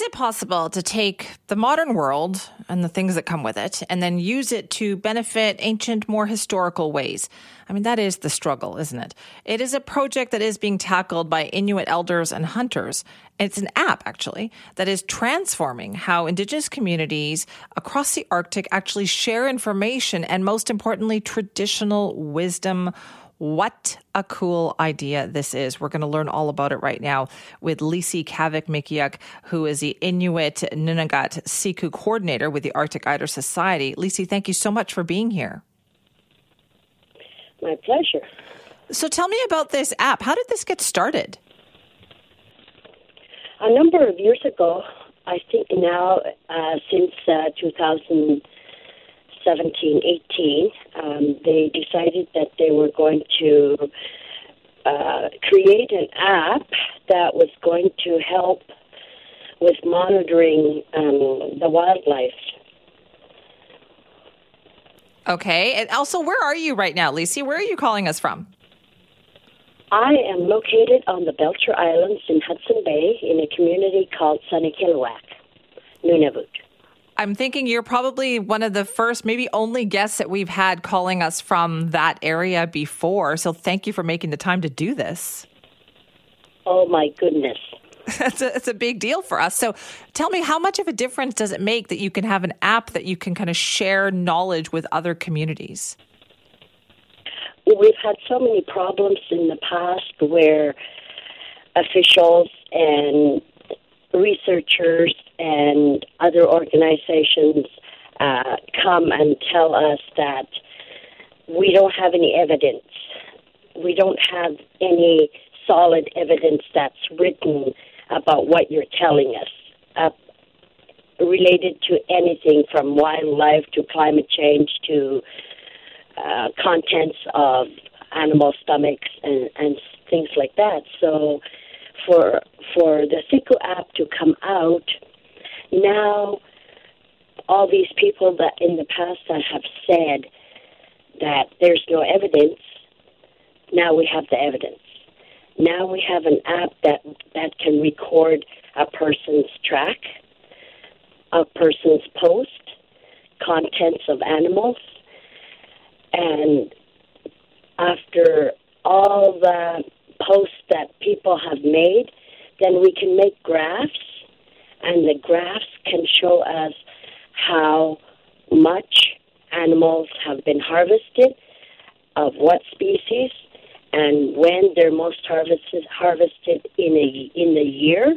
Is it possible to take the modern world and the things that come with it and then use it to benefit ancient, more historical ways? I mean, that is the struggle, isn't it? It is a project that is being tackled by Inuit elders and hunters. It's an app, actually, that is transforming how Indigenous communities across the Arctic actually share information and, most importantly, traditional wisdom what a cool idea this is. We're going to learn all about it right now with Lisi Kavik Mickiyuk, who is the Inuit Nunangat Siku coordinator with the Arctic Eider Society. Lisi, thank you so much for being here. My pleasure. So tell me about this app. How did this get started? A number of years ago, I think now uh, since uh, 2000- 17, 18, um, they decided that they were going to uh, create an app that was going to help with monitoring um, the wildlife. Okay. And also, where are you right now, Lisi? Where are you calling us from? I am located on the Belcher Islands in Hudson Bay in a community called Sanikiluaq, Nunavut. I'm thinking you're probably one of the first, maybe only guests that we've had calling us from that area before. So thank you for making the time to do this. Oh, my goodness. That's a, it's a big deal for us. So tell me, how much of a difference does it make that you can have an app that you can kind of share knowledge with other communities? We've had so many problems in the past where officials and researchers and other organizations uh, come and tell us that we don't have any evidence. We don't have any solid evidence that's written about what you're telling us, uh, related to anything from wildlife to climate change to uh, contents of animal stomachs and, and things like that. So, for for the Siku app to come out, now all these people that in the past that have said that there's no evidence, now we have the evidence. Now we have an app that that can record a person's track, a person's post, contents of animals, and after all the posts that people have made, then we can make graphs, and the graphs can show us how much animals have been harvested, of what species, and when they're most harvested harvested in a in the year.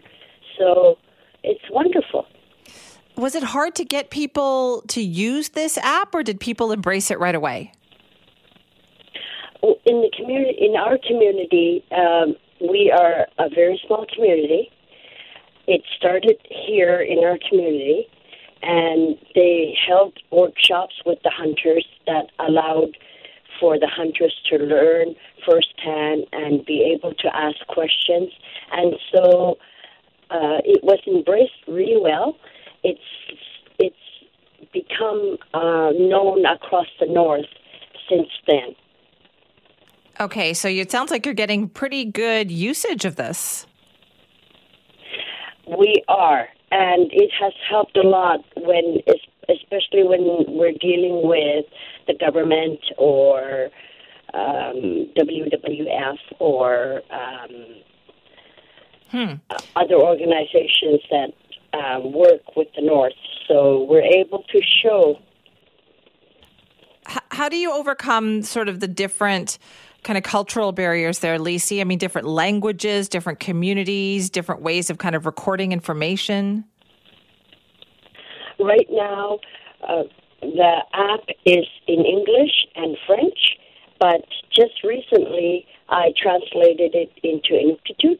So it's wonderful. Was it hard to get people to use this app, or did people embrace it right away? in the community, in our community, um, we are a very small community. It started here in our community, and they held workshops with the hunters that allowed for the hunters to learn firsthand and be able to ask questions. And so uh, it was embraced really well. It's it's become uh, known across the north since then. Okay, so it sounds like you're getting pretty good usage of this. We are, and it has helped a lot when, especially when we're dealing with the government or um, WWF or um, hmm. other organizations that uh, work with the North. So we're able to show. how do you overcome sort of the different kind of cultural barriers there, Lisi? I mean, different languages, different communities, different ways of kind of recording information? Right now, uh, the app is in English and French, but just recently I translated it into Inuktitut.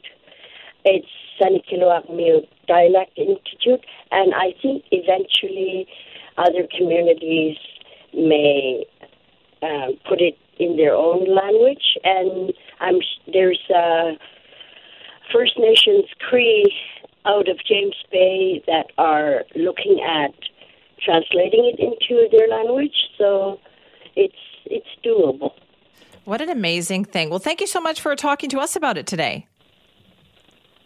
It's Sanikiluaq Dialect Institute, and I think eventually other communities may uh, put it in their own language, and I'm there's uh, First Nations Cree out of James Bay that are looking at translating it into their language. So it's it's doable. What an amazing thing! Well, thank you so much for talking to us about it today.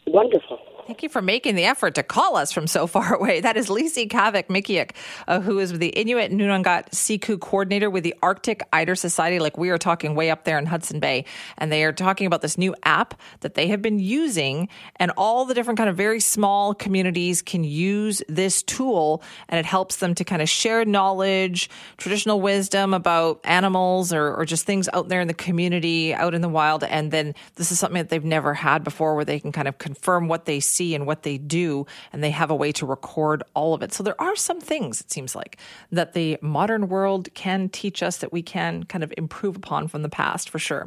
Wonderful. Thank you for making the effort to call us from so far away. That is Lisi Kavik Mickiyuk, uh, who is the Inuit Nunangat Siku coordinator with the Arctic Eider Society. Like we are talking way up there in Hudson Bay, and they are talking about this new app that they have been using, and all the different kind of very small communities can use this tool, and it helps them to kind of share knowledge, traditional wisdom about animals or, or just things out there in the community, out in the wild, and then this is something that they've never had before, where they can kind of confirm what they see and what they do, and they have a way to record all of it. So there are some things, it seems like, that the modern world can teach us that we can kind of improve upon from the past for sure.